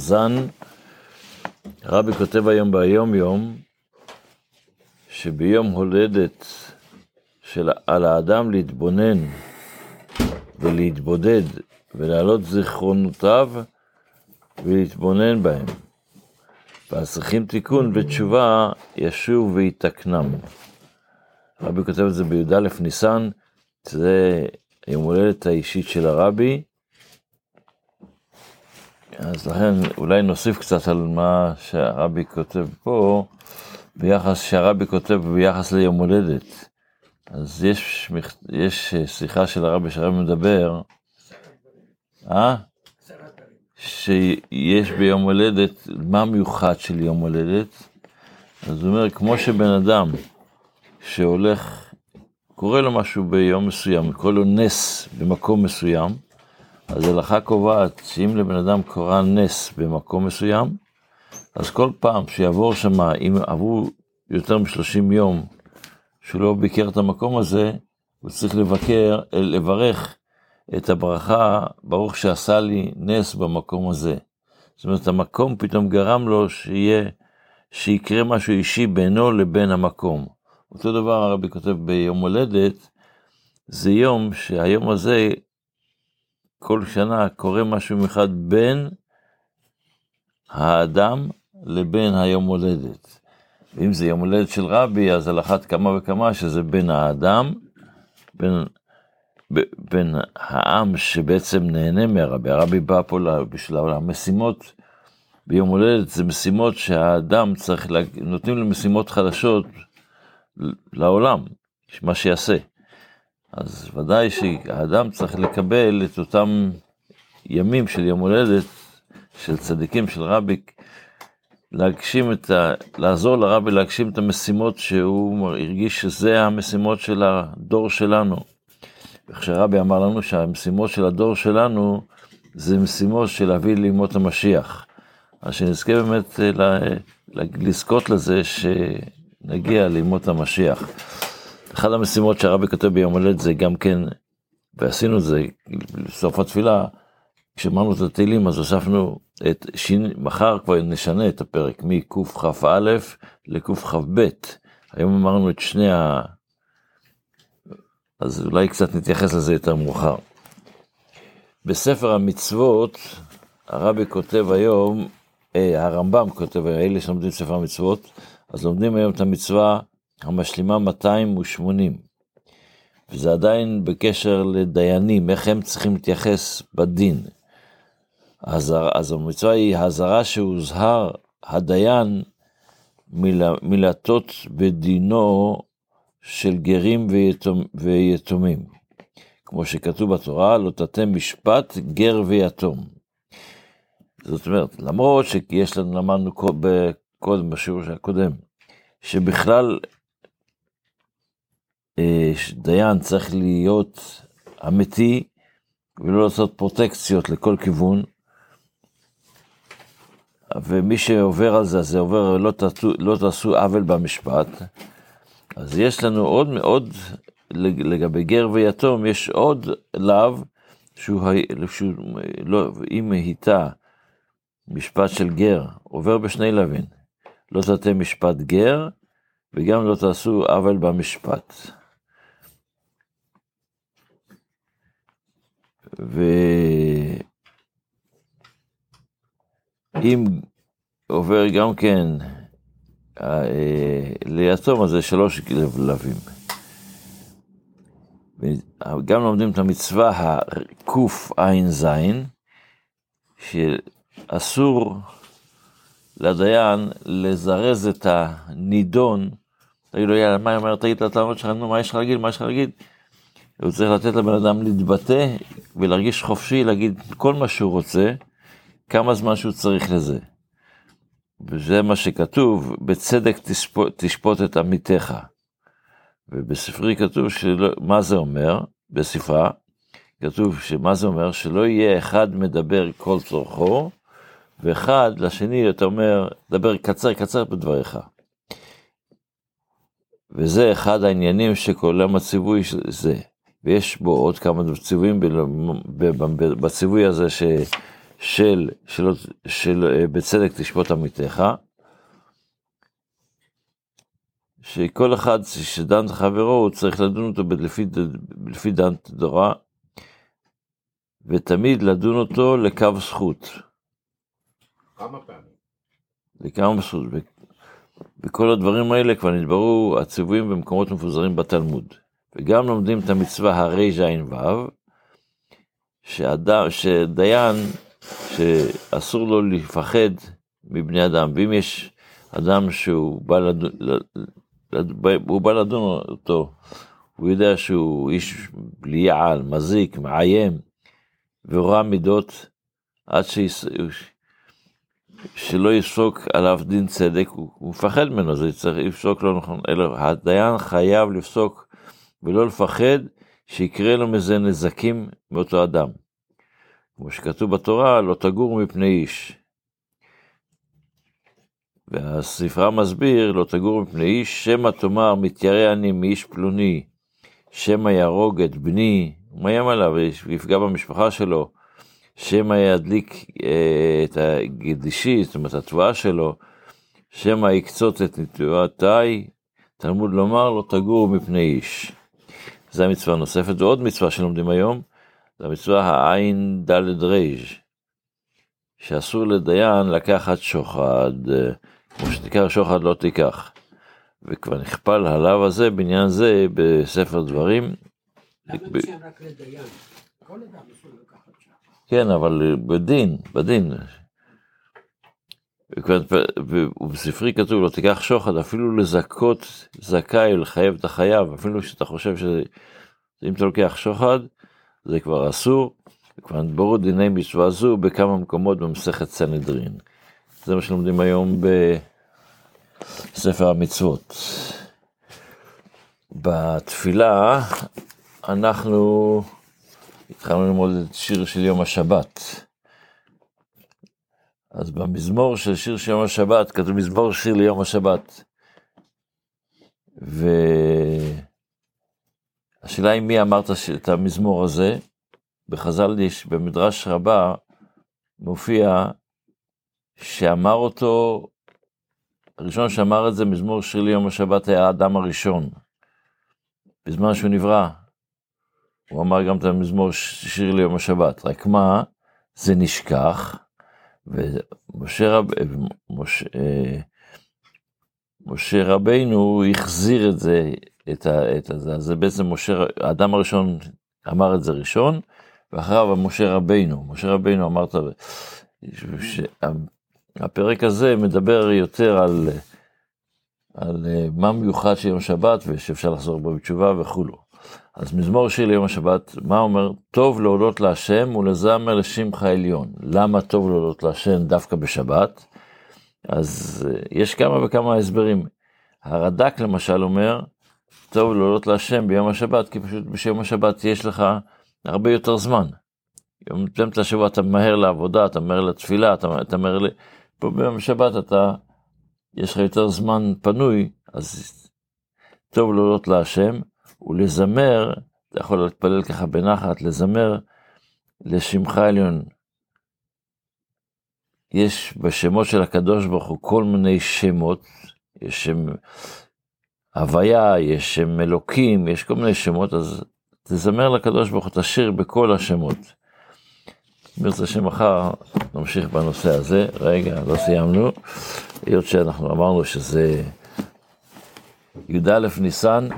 זן, הרבי כותב היום ביום יום, שביום הולדת של על האדם להתבונן ולהתבודד ולהעלות זיכרונותיו ולהתבונן בהם. ואז צריכים תיקון ותשובה, ישוב ויתקנם. הרבי כותב את זה בי"א ניסן, זה יום הולדת האישית של הרבי. אז לכן אולי נוסיף קצת על מה שהרבי כותב פה, ביחס, שהרבי כותב ביחס ליום הולדת. אז יש, יש שיחה של הרבי שהרבי מדבר, אה? שיש ביום הולדת, מה מיוחד של יום הולדת? אז הוא אומר, כמו שבן אדם שהולך, קורה לו משהו ביום מסוים, קורה לו נס במקום מסוים, אז הלכה קובעת שאם לבן אדם קורה נס במקום מסוים, אז כל פעם שיעבור שם, אם עברו יותר מ-30 יום שהוא לא ביקר את המקום הזה, הוא צריך לבקר, לברך את הברכה, ברוך שעשה לי נס במקום הזה. זאת אומרת, המקום פתאום גרם לו שיהיה, שיקרה משהו אישי בינו לבין המקום. אותו דבר הרבי כותב ביום הולדת, זה יום שהיום הזה, כל שנה קורה משהו מיוחד בין האדם לבין היום הולדת. ואם זה יום הולדת של רבי, אז על אחת כמה וכמה שזה בין האדם, בין בין העם שבעצם נהנה מהרבי, הרבי בא פה בשביל המשימות ביום הולדת, זה משימות שהאדם צריך, לה, נותנים לו משימות חדשות לעולם, מה שיעשה. אז ודאי שהאדם צריך לקבל את אותם ימים של יום הולדת, של צדיקים, של רבי, להגשים את ה... לעזור לרבי להגשים את המשימות שהוא הרגיש שזה המשימות של הדור שלנו. איך שהרבי אמר לנו שהמשימות של הדור שלנו זה משימות של להביא לימות המשיח. אז שנזכה באמת אה, לזכות לזה שנגיע לימות המשיח. אחת המשימות שהרבי כותב ביום הולדת זה גם כן, ועשינו את זה בסוף התפילה, כשאמרנו את התהילים אז הוספנו את שין, מחר כבר נשנה את הפרק מקכ"א לקכ"ב. היום אמרנו את שני ה... אז אולי קצת נתייחס לזה יותר מאוחר. בספר המצוות, הרבי כותב היום, אה, הרמב"ם כותב, אלה שלומדים ספר המצוות, אז לומדים היום את המצווה המשלימה 280. וזה עדיין בקשר לדיינים, איך הם צריכים להתייחס בדין. אז, אז המצווה היא האזהרה שהוזהר הדיין מלטות בדינו של גרים ויתום, ויתומים. כמו שכתוב בתורה, לא תתה משפט גר ויתום. זאת אומרת, למרות שיש לנו, למדנו קודם, בשיעור הקודם, שבכלל דיין צריך להיות אמיתי ולא לעשות פרוטקציות לכל כיוון, ומי שעובר על זה, זה עובר, לא, תעשו, לא תעשו עוול במשפט, אז יש לנו עוד מאוד, לגבי גר ויתום, יש עוד לאו, שהוא, שהוא לא, אם היתה משפט של גר, עובר בשני לווין. לא תתה משפט גר, וגם לא תעשו עוול במשפט. ואם עובר גם כן אה, ליתום הזה שלוש לבים. גם לומדים את המצווה הקע"ז, שאסור לדיין לזרז את הנידון, תגיד לו, יאללה, מה אומר, תגיד את הטענות שלך, נו, מה יש לך להגיד, מה יש לך להגיד? הוא צריך לתת לבן אדם להתבטא ולהרגיש חופשי, להגיד כל מה שהוא רוצה, כמה זמן שהוא צריך לזה. וזה מה שכתוב, בצדק תשפוט, תשפוט את עמיתך. ובספרי כתוב, שלא, מה זה אומר? בספרה, כתוב שמה זה אומר? שלא יהיה אחד מדבר כל צורכו, ואחד לשני אתה אומר, דבר קצר קצר בדבריך. וזה אחד העניינים שכולם הציווי זה. ויש בו עוד כמה ציוויים בציווי הזה ש, של, של, של אה, בצדק תשפוט עמיתך, שכל אחד שדן את חברו, הוא צריך לדון אותו לפי, לפי דן תורה, ותמיד לדון אותו לקו זכות. כמה פעמים? לכמה זכות. וכל הדברים האלה כבר נדברו הציוויים במקומות מפוזרים בתלמוד. וגם לומדים את המצווה הרי ו', שאדם, שדיין, שאסור לו לפחד מבני אדם, ואם יש אדם שהוא בא לדון, הוא בא לדון אותו, הוא יודע שהוא איש בלי יעל, מזיק, מאיים, ורע מידות, עד שיס... שלא יפסוק עליו דין צדק, הוא מפחד ממנו, זה צריך לפסוק לא נכון, אלא הדיין חייב לפסוק ולא לפחד שיקרה לו מזה נזקים מאותו אדם. כמו שכתוב בתורה, לא תגור מפני איש. והספרה מסביר, לא תגור מפני איש, שמא תאמר, מתיירא אני מאיש פלוני, שמא יהרוג את בני, הוא מאיים עליו ויפגע במשפחה שלו, שמא ידליק אה, את הגדישי, זאת אומרת התבואה שלו, שמא יקצוץ את נטועתי, תלמוד לומר, לא תגור מפני איש. זו המצווה הנוספת, ועוד מצווה שלומדים היום, זו המצווה העין דלת רייז', שאסור לדיין לקחת שוחד, כמו שתיקח שוחד לא תיקח. וכבר נכפל הלאו הזה בעניין זה בספר דברים. כן, אבל בדין, בדין. ובספרי כתוב, לא תיקח שוחד, אפילו לזכות זכאי, לחייב את החייב, אפילו שאתה חושב שאם אתה לוקח שוחד, זה כבר אסור, וכבר נדברו דיני מצווה זו בכמה מקומות במסכת סנהדרין. זה מה שלומדים היום בספר המצוות. בתפילה אנחנו התחלנו ללמוד את שיר של יום השבת. אז במזמור של שיר של יום השבת, כתוב מזמור שיר ליום השבת. והשאלה היא מי אמרת את המזמור הזה, בחז"ל יש, במדרש רבה, מופיע שאמר אותו, הראשון שאמר את זה, מזמור שיר ליום השבת, היה האדם הראשון, בזמן שהוא נברא. הוא אמר גם את המזמור שיר ליום השבת, רק מה, זה נשכח, ומשה רב... משה, משה רבינו החזיר את זה, את, ה, את הזה, אז זה בעצם משה, האדם הראשון אמר את זה ראשון, ואחריו משה רבינו, משה רבינו אמר את הפרק הזה מדבר יותר על, על מה מיוחד של יום שבת ושאפשר לחזור בו בתשובה וכולו. אז מזמור שיר ליום השבת, מה אומר? טוב להודות להשם ולזמר לשמך עליון. למה טוב להודות להשם דווקא בשבת? אז אה, יש כמה וכמה הסברים. הרד"ק למשל אומר, טוב להודות להשם ביום השבת, כי פשוט ביום השבת יש לך הרבה יותר זמן. יום את השבוע אתה ממהר לעבודה, אתה ממהר לתפילה, אתה ממהר ל... פה ביום השבת אתה, יש לך יותר זמן פנוי, אז טוב להודות להשם. ולזמר, אתה יכול להתפלל ככה בנחת, לזמר לשמך עליון. יש בשמות של הקדוש ברוך הוא כל מיני שמות, יש שם הוויה, יש שם אלוקים, יש כל מיני שמות, אז תזמר לקדוש ברוך הוא, תשאיר בכל השמות. ברצה שמחר נמשיך בנושא הזה, רגע, לא סיימנו, היות שאנחנו אמרנו שזה י"א ניסן,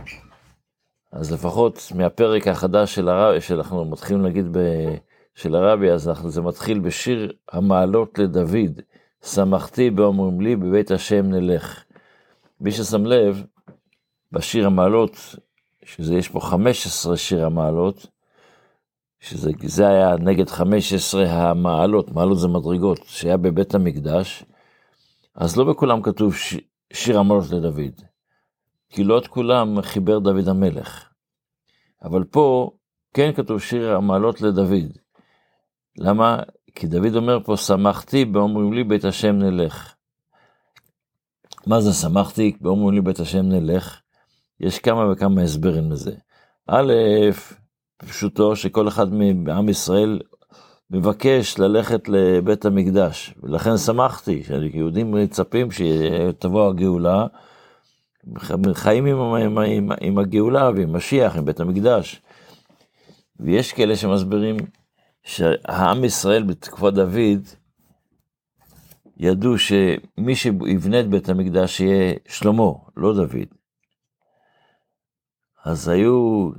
אז לפחות מהפרק החדש של הרבי, שאנחנו מתחילים להגיד ב, של הרבי, אז אנחנו, זה מתחיל בשיר המעלות לדוד, שמחתי באומרים לי, בבית השם נלך. מי ששם לב, בשיר המעלות, שזה יש פה 15 שיר המעלות, שזה היה נגד 15 המעלות, מעלות זה מדרגות, שהיה בבית המקדש, אז לא בכולם כתוב ש, שיר המעלות לדוד. כי לא את כולם חיבר דוד המלך. אבל פה כן כתוב שיר המעלות לדוד. למה? כי דוד אומר פה, שמחתי באומרים לי בית השם נלך. מה זה שמחתי באומרים לי בית השם נלך? יש כמה וכמה הסברים לזה. א', פשוטו שכל אחד מעם ישראל מבקש ללכת לבית המקדש, ולכן שמחתי, שיהודים מצפים שתבוא הגאולה, חיים עם, עם, עם, עם הגאולה ועם משיח, עם בית המקדש. ויש כאלה שמסבירים שהעם ישראל בתקופת דוד, ידעו שמי שיבנה את בית המקדש יהיה שלמה, לא דוד. אז היו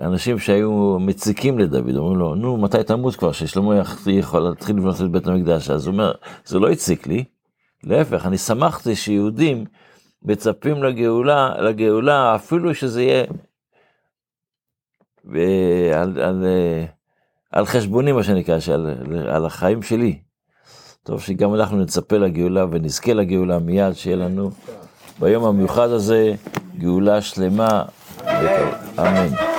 אנשים שהיו מציקים לדוד, אומרים לו, נו, מתי תמות כבר, ששלמה יכול להתחיל לבנות את בית המקדש? אז הוא אומר, זה לא הציק לי, להפך, אני שמחתי שיהודים מצפים לגאולה, לגאולה, אפילו שזה יהיה על, על, על חשבוני, מה שנקרא, על, על החיים שלי. טוב שגם אנחנו נצפה לגאולה ונזכה לגאולה מיד, שיהיה לנו ביום המיוחד הזה גאולה שלמה. אמן.